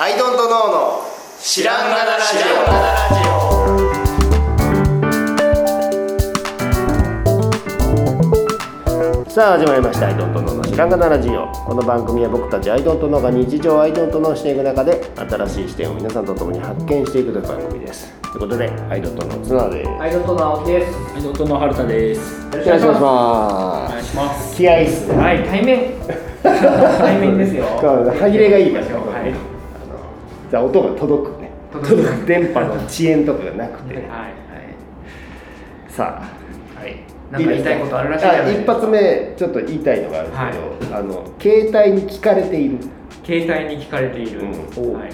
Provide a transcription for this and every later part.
アイドントノーの知らんがなラジオさあ始まりました「アイドントノーの知らんがなラジオ」この番組は僕たちアイドントノーが日常をアイドントノーしていく中で新しい視点を皆さんと共に発見していくという番組ですということでアイドントノー綱ですよアイドントの青木です。はい、ドットの春田です。よろしくお願いしおま願いします。す気合いっすねはい、対面。対面ですよ。歯切れがいいからねはい。じゃあ音が届くね。届く電波の遅延とかがなくて、はい。さあ。はい。なんか言いたいことあるらしいじゃない。あ一発目ちょっと言いたいのがあるんですけど、あの携帯に聞かれている。携帯に聞かれている。うん。はい。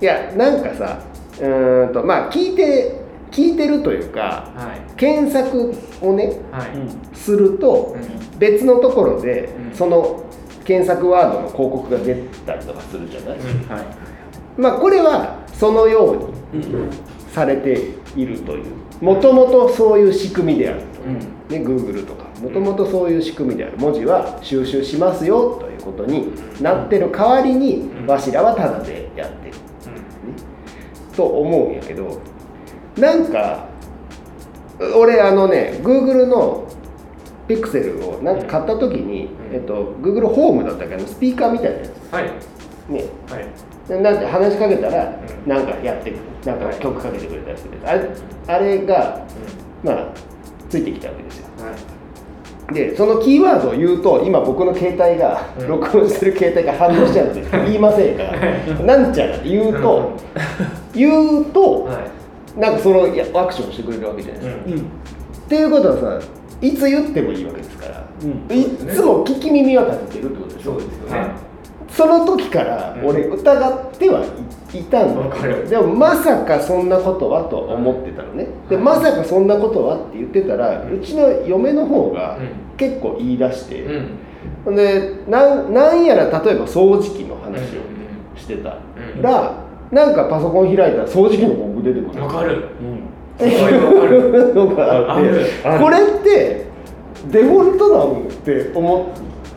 いやなんかさうーんとまあ聞いて聞いてるというかはい。検索をねはい。するとうん。別のところでうん。その検索ワードの広告が出たりとかするじゃない、うん。はい。まあこれはそのようにされているという。もともとそういう仕組みであると、ね、Google とか。もともとそういう仕組みである。文字は収集しますよということになってる代わりにうん。わしらはタダでやってる、ね。と思うんやけどなんか俺あのね Google のピクセルをなんか買った時に、うん。えっと、Google ホームだったっけ？どスピーカーみたいなやはい。つね。はい。でなんて話しかけたらうん。なんかやってなんかはい。曲かけてくれたりするあれあれがまあついてきたわけですよ。はい。でそのキーワードを言うと今僕の携帯が、うん。録音してる携帯が反応しちゃうので 言いませんから。なんちゃらって言うと、言うとはい。なんかそのいやアクションしてくれるわけじゃないですか、うん。っていうことはさいつ言ってもいいわけですから、うん。いっつも聞き耳は立ててるってことでしょ。そうですよね。その時からうん。俺疑ってはいいたんだけど、でもまさかそんなことはと思ってたのね、でまさかそんなことはって言ってたら、うちの嫁の方がうん。結構言い出して、うん。なんなんやら例えば掃除機の話をしてたうん。ら、なんかパソコン開いたら掃除機の広告出てくるわかる。いう のがあって。これってデフォルトなのって思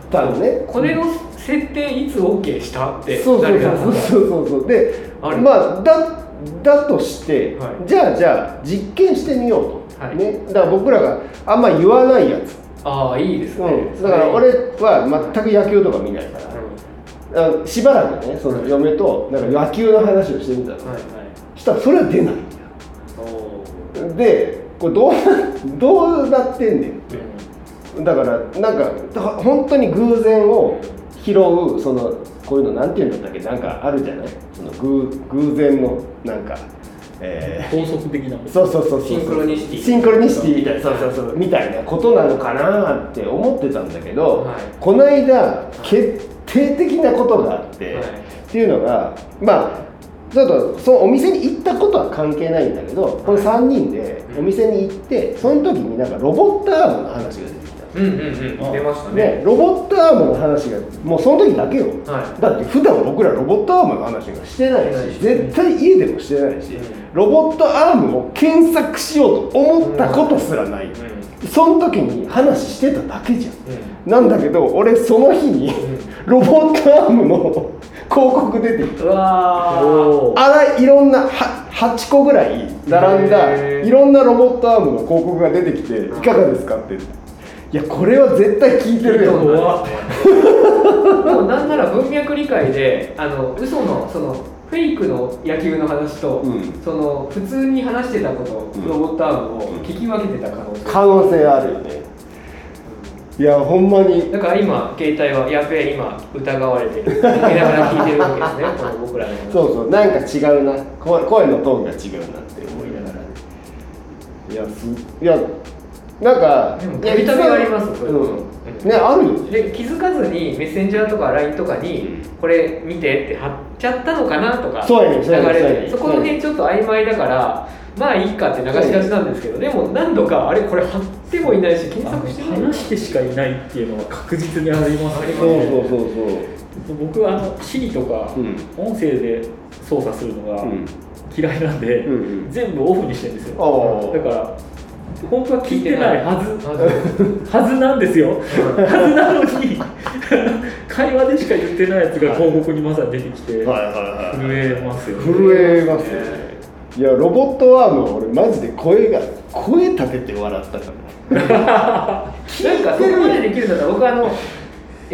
ったのね。これの設定いつ OK したって。そうそうそう。そうそうそう。でまあだだとして、はい。じゃあじゃあ実験してみようと、はい。ね。だから僕らがあんま言わないやつ、ああ、いいですね。うん、だから俺は全く野球とか見ないから、あしばらくねその嫁となんか野球の話をしてみたの、はい。はい。したらそれは出ないんだよ。でこれどうなどうなってんねんって。だからなんかだ本当に偶然を拾うそのこういうのなんていうんだったっけ？なんかあるじゃない？その偶偶然のなんかえ法則的な。ーそうそうそうそう。シンクロニシティ。シンクロニシティみたいな。そうそうそう。みたいなことなのかなって思ってたんだけど、はい。この間決定的なことがあって、はい。っていうのがまあちょっとそのお店に行ったことは関係ないんだけどこの3人でお店に行ってその時になんかロボットアームの話が出てうんうんうん。出ましたね。ね、ロボットアームの話がもうその時だけよ、はい。だって普段僕らロボットアームの話がしてないしない。し絶対家でもしてないし、うん。ロボットアームを検索しようと思ったことすらない、うん。その時に話してただけじゃん。うん。なんだけど俺その日にロボットアームの 広告出てきた。あらいろんなは8個ぐらい並んだいろんなロボットアームの広告が出てきていかがですかっていやこれは絶対聞いてるよ。怖っ。もうなんなら文脈理解であの嘘のそのフェイクの野球の話と、うん。その普通に話してたこと、うん。ロボットアームを聞き分けてた可能性、可能性あるよね。いやほんまに。だから今携帯はやべえ今疑われてる思いながら聞いてるわけですね。この僕らの話。そうそう。なんか違うな。声声のトーンが違うなって思いながらね。いやすいやなんかでもいやたびたびありますそうん。ねあるよ。ねで気づかずにメッセンジャーとか LINE とかに、これ見てって貼っちゃったのかなとかそうやね流れてそこの辺ちょっと曖昧だからまあいいかって流しがちなんですけどでも何度かあれこれ貼ってもいないし検索してない。話してしかいないっていうのは確実にありますありますそうねそうそう。僕はあの Siri とかうん。音声で操作するのが嫌いなんで、うんうん。全部オフにしてるんですよ。だから本当は聞いてないはず。はず。なんですよ。はずなのに。会話でしか言ってないやつが広告にまさに出てきて、震えますよね。震えますよ。ね。いやロボットアームは俺マジで声が声立てて笑ったから。なんかそこまでできるんだったら僕はあの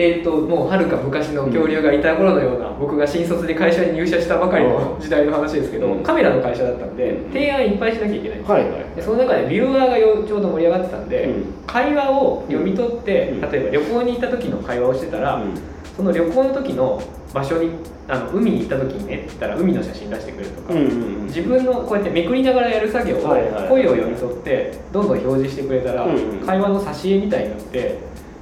えー、ともうはるか昔の恐竜がいた頃のような、僕が新卒で会社に入社したばかりの時代の話ですけど、うん。カメラの会社だったんで提案いっぱいしなきゃいけないんですよ、はいはい。でその中でビューアーがよちょうど盛り上がってたんで、うん。会話を読み取って、うん。例えば旅行に行った時の会話をしてたら、うん。その旅行の時の場所にあの海に行った時にねって言ったら海の写真出してくれるとか、うんうんうん。自分のこうやってめくりながらやる作業を声を読み取ってどんどん表示してくれたら、うんうん。会話の挿絵みたいになって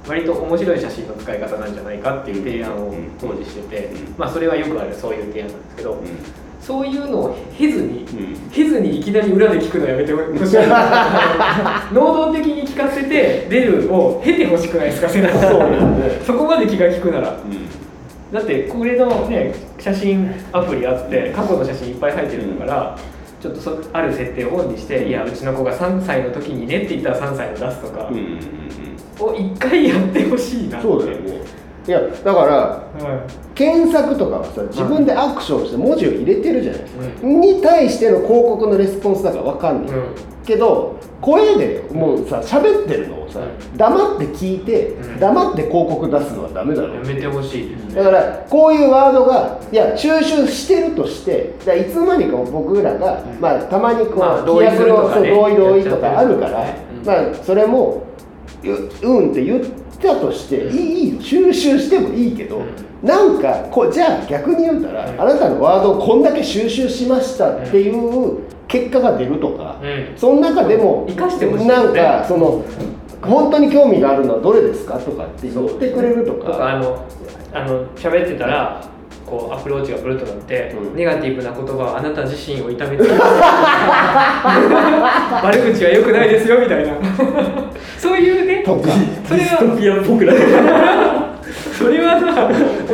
割と面白い写真の使い方なんじゃないかっていう提案を当時してて、うん。まあそれはよくあるそういう提案なんですけど、うそういうのを経ずに、ん。経ずにいきなり裏で聞くのやめてほしい。能動的に聞かせて出るを経てほしくないですか背中そそこまで気が利くなら。うん。だってこれのね写真アプリあって過去の写真いっぱい入ってるんだから、ちょっとそある設定をオンにして、いやうちの子が3歳の時にねって言ったら3歳の出すとか。うんうんうんを1回やってほしいなそうだよね。いやだからは検索とかはさ自分でアクションして文字を入れてるじゃないですか、うに対しての広告のレスポンスだから分かんない、うん。けど声でもうさ喋ってるのをさうん。黙って聞いてうん。黙って広告出すのはダメだろやめてほしいね。だからこういうワードがいや収集してるとしてだいつの間にか僕らが、うん。まあ、たまにこう、まあ同意同意同意とかあるから、まあ、それもううんって言ったとしていい収集してもいいけど、うなんかこうじゃあ逆に言うたら、うん。あなたのワードをこんだけ収集しましたっていう結果が出るとか、うん。その中でもなんかその本当に興味があるのはどれですかとかって言ってくれるととかか。あのあの喋ってたらこうアプローチがブルッとなって、うん。ネガティブな言葉はあなた自身を痛めつけます悪口は良くないですよみたいな。そういうねそれはピアっぽくなるそれはさ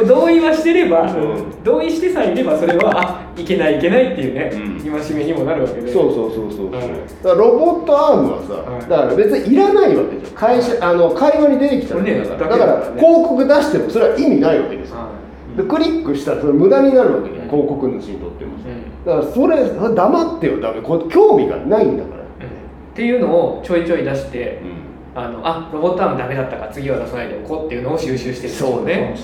同意はしてれば、ん。同意してさえいればそれはあいけないいけないっていうね、うん。戒めにもなるわけで。そうそうそうそう、はい。だからロボットアームはさ、はい。だから別にいらないわけじゃん。会社あの会話に出てきたら、ねだから広告出してもそれは意味ないわけですよ、はでクリックしたらそれ無駄になるわけじゃん、うん。広告主にとっても、うん。だからそれ黙ってよ。ダメこ興味がないんだから、いっていうのをちょいちょい出して、あのあロボットアームダメだったから次は出さないでおこうっていうのを収集してるんですよね。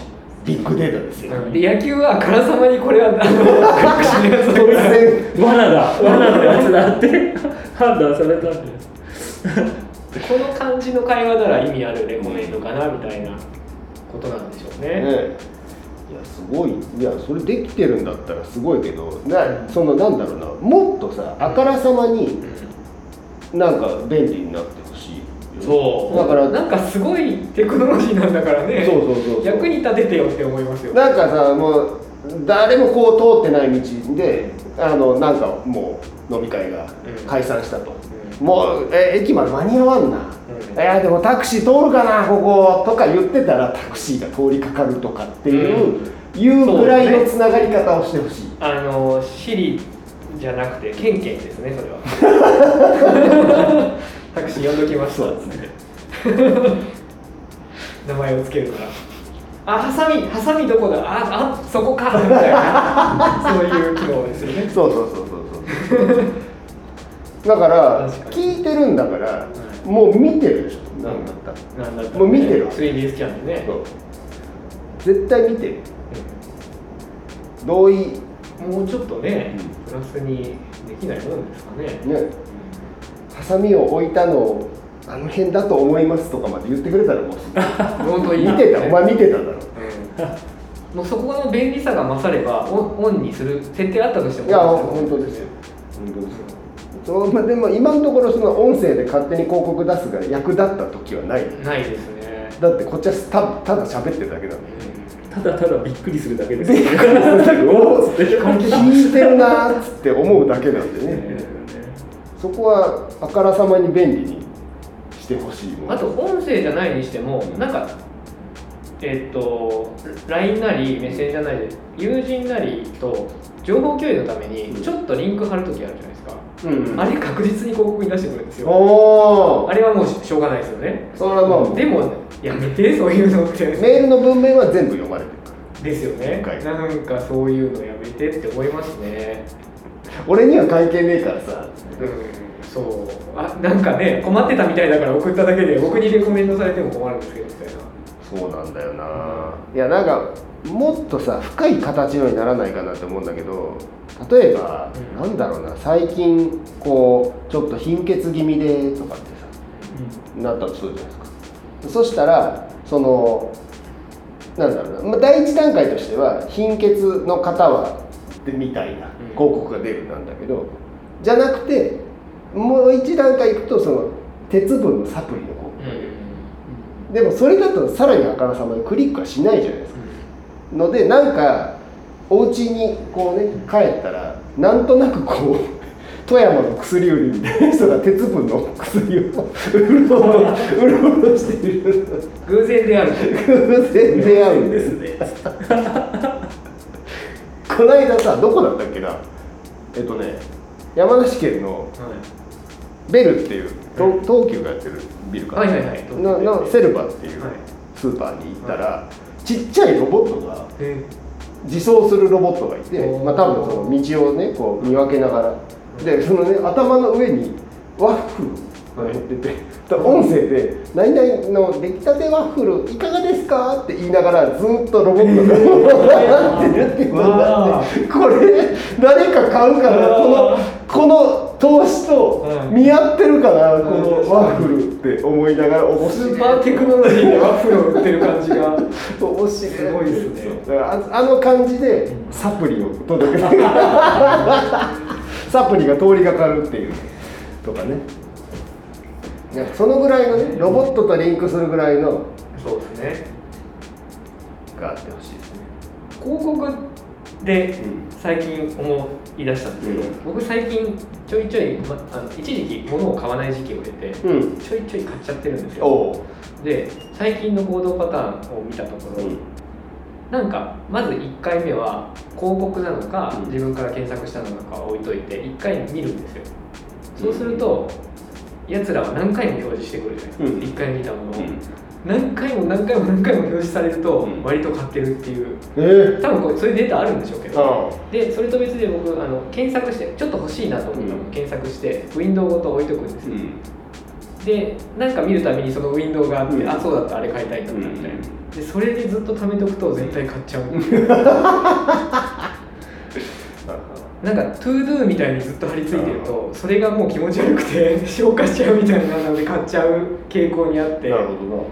ビッグデータですよ、うん。で野球はあからさまにこれはあの隠しのやつだ罠だ。罠のやつだって。判断されたんでこの感じの会話なら意味あるレコメンドかなみたいなことなんでしょうね。ねいやすごい。いやそれできてるんだったらすごいけどなそのなんだろうな。もっとさあからさまになんか便利になってほしいそう。だからなんかすごいテクノロジーなんだからね。そうそうそうそう。役に立ててよって思いますよ。なんかさもう誰もこう通ってない道であのなんかもう飲み会が解散したと、もうえ駅まで間に合わんな、うん。いやでもタクシー通るかなここ。とか言ってたらタクシーが通りかかるとかっていう、いうぐらいのつながり方をしてほしい、あのシリじゃなくてケンケンですねそれは。タクシー呼んどきましたそうですね。名前をつけるから。あハサミハサミどこだ？ああそこかみたいな。そういう機能ですよね。そうそうそうそうそうだから聞いてるんだから、もう見てる。でしょなんだったね。もう見てる 3D スキャンでね。そう。絶対見てる。同意。ねもうちょっとねプラスにできないもんですかね。ハサミを置いたのをあの辺だと思いますとかまで言ってくれたらもう。本当に。見てた。お前見てただろ。うん。もうそこの便利さが勝ればオンオンにする設定あったとしても。いや本当ですよ。本当ですよそうまあでも今のところその音声で勝手に広告出すが役立った時はない。ないですね。だってこっちはたただ喋ってるだけなん。でただただびっくりするだけですびっくりするおーっつって聞いてるなーっつって思うだけなんでね。そこはあからさまに便利にしてほしいもんあと音声じゃないにしてもなんかえっと LINE なりメッセンジャーなりで友人なりと情報共有のためにちょっとリンク貼るときあるじゃないですか、うんあれ確実に広告に出してくるんですよ。あれはもうししょうがないですよね。それはまあでもやめてそういうのって。メールの文面は全部読まれてるですよね。はいなんかそういうのやめてって思いますね。俺には関係ねえからさ。うんそう。あなんかね困ってたみたいだから送っただけで僕にレコメンドされても困るんですけどみたいな。そうなんだよな。いやなんかもっとさ深い形のにならないかなって思うんだけど例えば、うんなんだろうな最近こうちょっと貧血気味でとかってさなったとするじゃないですか。そしたらそのなんだろうな、まあ、第一段階としては貧血の方はでみたいなうん。広告が出るなんだけど、じゃなくてもう一段階いくとその鉄分のサプリの広告が出る、でもそれだとさらにあからさまでクリックはしないじゃないですかのでなんかお家にこうね帰ったらなんとなくこう 富山の薬売りみたいな人が鉄分の薬を売ろうと売ろうとしている。偶然である。偶然出会うんでですすね。この間さどこだったっけな？えっとね山梨県のベルっていう東東急がやってるビルかな、はいはいはい。ののセルバっていうはい。スーパーに行ったら、ちっちゃいロボットがえ。自走するロボットがいてまあ、多分その道をねこう見分けながら。でそのね頭の上にワッフルが乗ってて、だから音声で「何々の出来たてワッフルいかがですか?」って言いながらずっとロボットがや ってるっていうのがあってこれ誰か買うかなこのこの投資と見合ってるかなこのワッフルって思いながら面白い。スーパーテクノロジーでワッフルを売ってる感じが。面白い。すごいですね。だからああの感じでサプリを届けて。サプリが通りがかるっていうとかね。そのぐらいのねロボットとリンクするぐらいのそうですね。があってほしいですね。広告でうん。最近思い出したんですけど、うん。僕最近ちょいちょい、ま、あの一時期物を買わない時期を経て、うん。ちょいちょい買っちゃってるんですよ。で最近の行動パターンを見たところ、なんかまず1回目は広告なのか、うん。自分から検索したのかは置いといて1回見るんですよ。そうするとやつらは何回も表示してくるじゃない。ですか、うん。1回見たものを、うん。何回も何回も何回も表示されるとうん。割と買ってるっていう。え多分これそういうデータあるんでしょうけど。あでそれと別で僕あの検索してちょっと欲しいなと思ったの。検索してウィンドウごと置いとくんです。よ、うん。でなんか見るたびにそのウィンドウがあって、うん。あそうだったあれ買いたいんだったみたいな、でそれでずっと貯めとくと絶対買っちゃう なんかトゥードゥみたいにずっと貼り付いてるとそれがもう気持ち悪くて 消化しちゃうみたいなので買っちゃう傾向にあってなるほ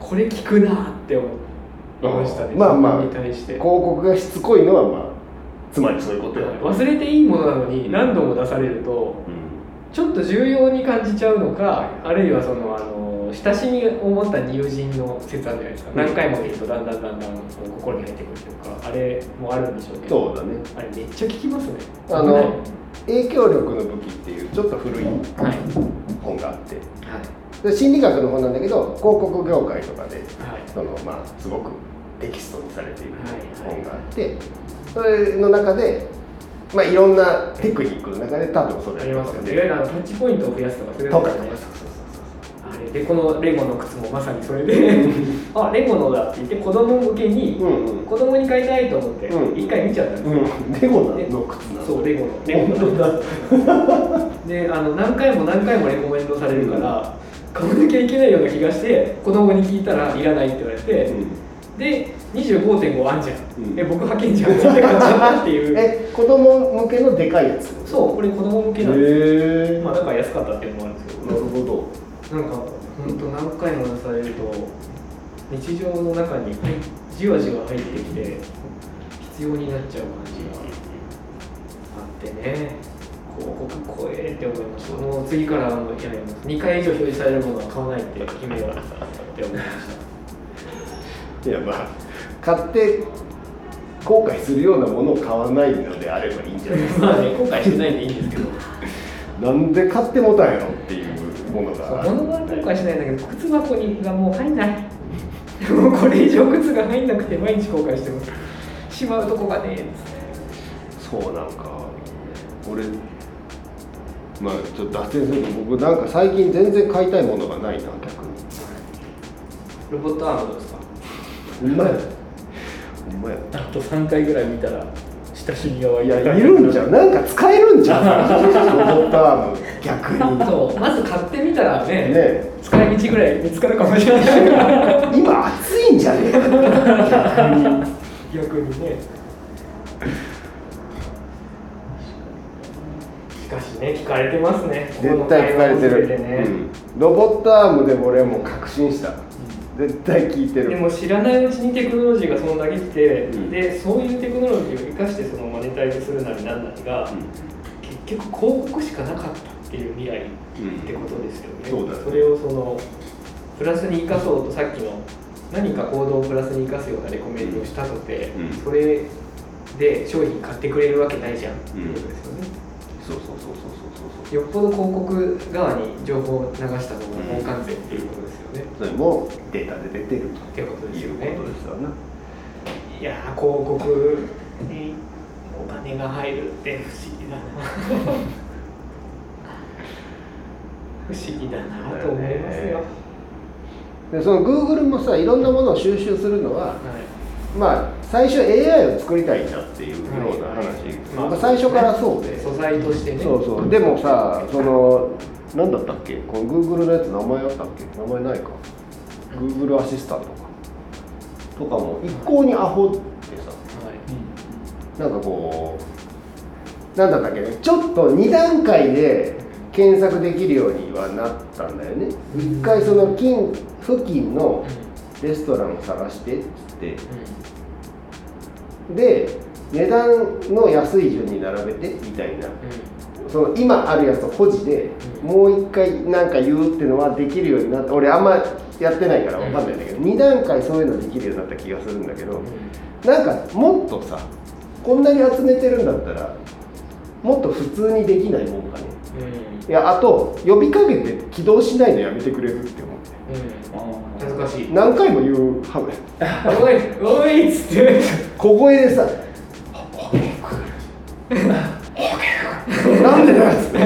これ効くなって思いましたねまあまあに対して。どな広告がしつこいのはまあつまりそういうことや忘れていいものなのに何度も出されるとうん。ちょっと重要に感じちゃうのかあるいはそのあの親しみを持った友人の説あるじゃないですか、うん。何回も見るとだんだんだんだんこう心に入ってくるというかあれもあるんでしょうけどそうだね。あれめっちゃ効きますね。あの影響力の武器っていうちょっと古いはい。本があって。はい。で心理学の本なんだけど広告業界とかではい。そのまあすごくテキストにされているはい本があってそれの中でまあいろんなテクニックの中で多分それありますよね。いでわゆるあのタッチポイントを増やすとかそういうとかとかのねでこのレゴの靴もまさにそれで。あレゴのだって言って子供向けに、うん。うん子供に買いたいと思ってうん。一回見ちゃったんですよ、うん。レゴなの靴なの。そうレゴの。レゴの。であの何回も何回もレコメンドされるから買わなきゃいけないような気がして子供に聞いたら「いらない」って言われて、で25.5あんじゃん、うん。え僕派遣じゃんって言って買っていう。え子供向けのでかいやつ？そうこれ子供向けなんですよ、へえまあだから安かったっていうのもあるんですけどなんか本当何回も出されると日常の中にじわじわ入ってきて必要になっちゃう感じがあってね。広告怖えって思いました。もう次からあのやめます2回以上表示されるものは買わないって決めようって思いましいやまあ買って後悔するようなものを買わないのであればいいんじゃないですか。たまあね後悔してないんでいいんですけど。なんで買ってもたんやろっていうものが物は後悔しないんだけど靴箱にがもう入んない。もうこれ以上靴が入んなくて毎日後悔してます。しまうとこがねえっつってそうなんか俺まあちょっと脱線する。と僕なんか最近全然買いたいものがないな逆に。ロボットアームですか？ほんまやほんまやあと3回ぐらい見たら親しみが湧いいてやいるんじゃん。なんか使えるんじゃん。ロボットアーム逆に。そうまず買ってみたらねね。使い道ぐらい見つかるかもしれない。今暑いんじゃねえか。逆に。逆にね。しかしね聞かれてますね。絶対聞かれてる、全てね。うん。ロボットアームでも俺はもう確信した絶対聞いてる。でも知らないうちにテクノロジーがそんだけ来て、うん。でそういうテクノロジーを生かしてそのマネタイズするなりなんなりが、結局広告しかなかったっていう未来ってことですよね、そうだねれをそのプラスに生かそうとさっきの何か行動をプラスに生かすようなレコメンドをしたとて、うん。それで商品買ってくれるわけないじゃんっていうことですよね、そうそうそうそうそうそう。よっぽど広告側に情報を流した方が儲かんぜっていうことですよね、それもデータで出てるってことというですよね。ことですよね。いやー広告にお金が入るって不思議だな。不思議だなと思いますよ、でその Google もさいろんなものを収集するのははいまあ最初 AI を作りたいんだっていうような話、まあまあ最初からそうで、素材としてね。そうそう。でもさその何だったっけ？この Google のやつ名前あったっけ？名前ないか。Google アシスタントか。とかも一向にアホってさ。はい。なんかこうなんだったっけね？ちょっと2段階で検索できるようにはなったんだよね。一回その近付近のレストランを探してっつってで値段の安い順に並べてみたいな。その今あるやつを保持でうん。もう一回なんか言うっていうのはできるようになった。俺あんまやってないからわかんないんだけど2段階そういうのできるようになった気がするんだけどなんかもっとさこんなに集めてるんだったらもっと普通にできないもんかね。いやあと呼びかけて起動しないのやめてくれるって思って恥ずかしい。何回も言うはめ おいおいっつって。小声でさ「オケークール」「オケークール」なんでだっつって。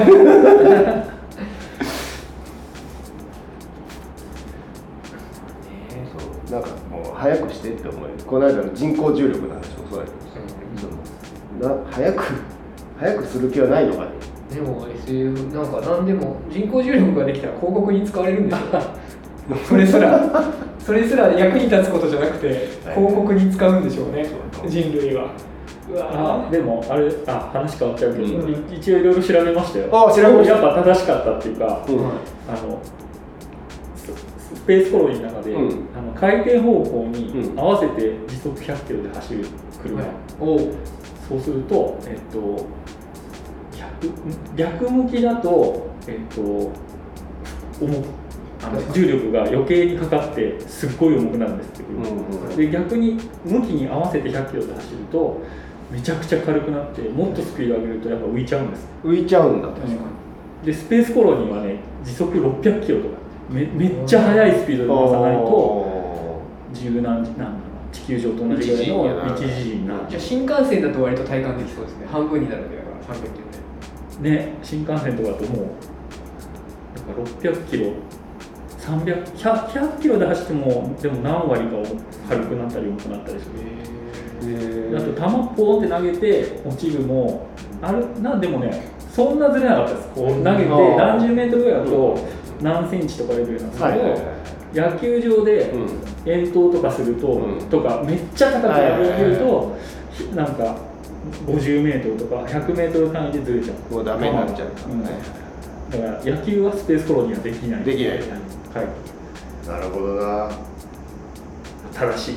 そうなんかもう早くしてって思うよ。この間の人工重力の話もそうだけどな早く早くする気はないのかね。でも SF なんか何でも人工重力ができたら広告に使われるんですよそれすらそれすら役に立つことじゃなくて広告に使うんでしょうね人類は。あでもあれあ話変わっちゃうけど、うん。い一応いろいろ調べましたよ。あ調べました。やっぱ正しかったっていうか、うん。あのススペースコロニーの中で、うん。あの回転方向にうん。合わせて時速100キロで走る車、おう。そうすると、えっと、逆逆向きだと、えっと、重重力が余計にかかってすっごい重くなるんですって、う。んうんで逆に向きに合わせて100キロで走るとめちゃくちゃ軽くなってもっとスピード上げるとやっぱ浮いちゃうんです、浮いちゃうんだ。確かに。でスペースコロニーはね時速600キロとかめめっちゃ速いスピードで回さないとなん地球上と同じぐらいの一時にはなる。じゃあ新幹線だと割と体感できそうですね。半分になるわけだから300キロで。ね新幹線とかだともうだから600キロ300 100, 100キロで走ってもでも何割か軽くなったり重くなったりする。へあと球ポンって投げて落ちるもあるなんでもねそんなずれなかったです。こう投げて何十メートルぐらいだと何センチとかレベルな。んですけど、野球場でうん。遠投とかすると、うん。とかめっちゃ高く投げると、なんか50メートルとか100メートル単位でずれちゃう。もうダメになっちゃううん。だから野球はスペースコロニーはできない。できないなるほどな。正しい。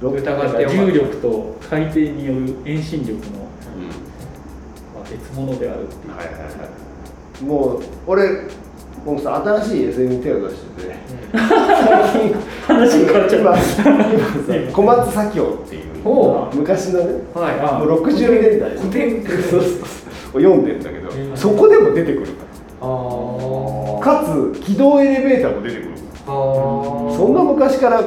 ど疑だからって重力と回転による遠心力の、まあ、別物であるっていう。はいはいはい。もう俺もうさ新しい SM に手を出してて。最近 話変わっちゃ今う。今さ小松左京っていう。お昔のねはい。あもう60年代。古典。そうそうそう。読んでんだけど、うん。そこでも出てくるつ軌道エレベーターも出てくる。そんな昔から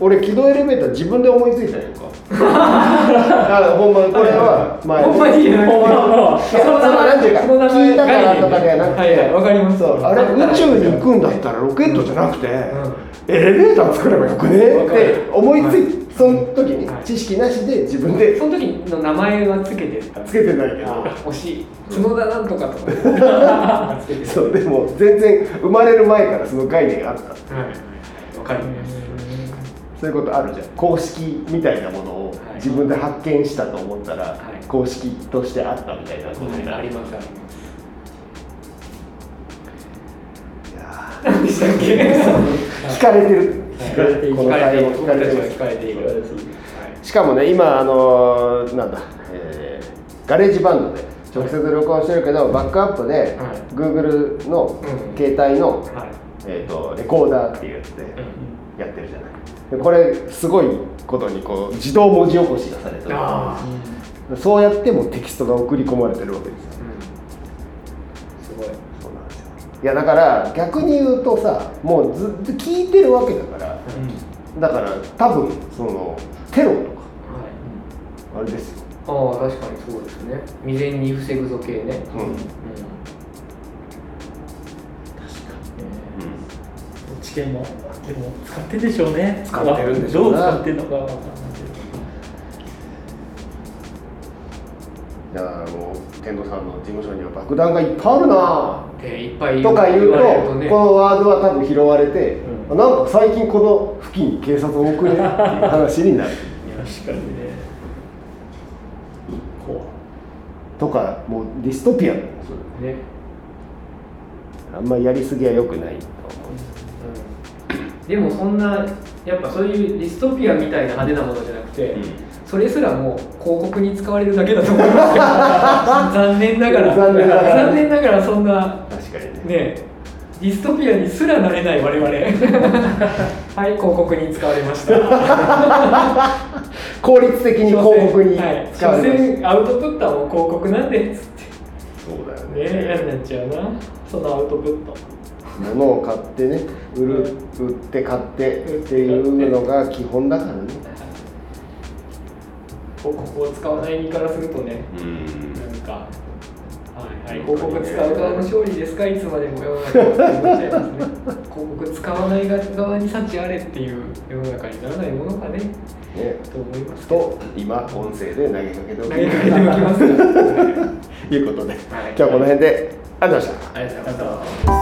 俺軌道エレベーター自分で思いついたんやんか。あほんまこれは前ほんまにじゃなくてほんまはいやそのなんていうか聞いたからとかではなくてはいはいわかります。そうあれ宇宙に行くんだったらロケットじゃなくて、ん。エレベーター作ればよくね？って思いついその時にはい。知識なしで自分で。その時の名前はつけてた。つけてないけど。あ惜しい。角田なんとかと。かつけてた。そうでも全然生まれる前からその概念があった。はいわかります。そういうことあるじゃん。公式みたいなものをはい。自分で発見したと思ったら、い。公式としてあったみたいなことになる。ありますあります。何でしたっけ？ー聞かれてるこの会話も聞かれてますたちは聞かれている。しかもね今あのなんだ、えーガレージバンドで直接録音してる。けど、バックアップで、はい Google の携帯の、えー、とレコーダーっていうやつでやってる。じゃないこれすごいことにこう自動文字起こしがされてる。そうやってもテキストが送り込まれてる。わけですよすごいそうなんですよいやだから逆に言うとさもうずっと聞いてる。わけだからだから多分そのテロとかはい。あれですよ、ああ確かにそうですね。未然に防ぐぞ系ね。うん。うん。知見もでも使ってるでしょうね。使ってるんでしょうな。どう使ってるのかわかんないけどだからもう天童さんの事務所には爆弾がいっぱいあるな。でいっぱいとか言うとね。このワードは多分拾われて、うなんか最近この付近に警察多くねっていう話になる。確かにね。とかもうディストピア。ンそれね。あんまりやりすぎは良くないと思でもそんなやっぱそういうディストピアみたいな派手なものじゃなくて、う、それすらもう広告に使われるだけだと思いますよ。残念ながら。残念ながら残念ながらそんな確かにね。ねディストピアにすらなれない我々。はい広告に使われました。効率的に広告にはい、使われます、所詮アウトプットはもう広告なんでつって。そうだよね。ね嫌になっちゃうな。そのアウトプット。物を買ってね売る売って買ってっていうのが基本だからね広告を使わない身からするとねうん。なんか、はいはい、広告使う側の勝利ですか、いつまでも世の中って思っちゃいますね。広告使わない側に幸あれっていう世の中にならないものかね、ね。と思います。と今音声で投げかけておき投げかけておきます。と いうことで、今日はこの辺でありがとうございました。ありがとうございました。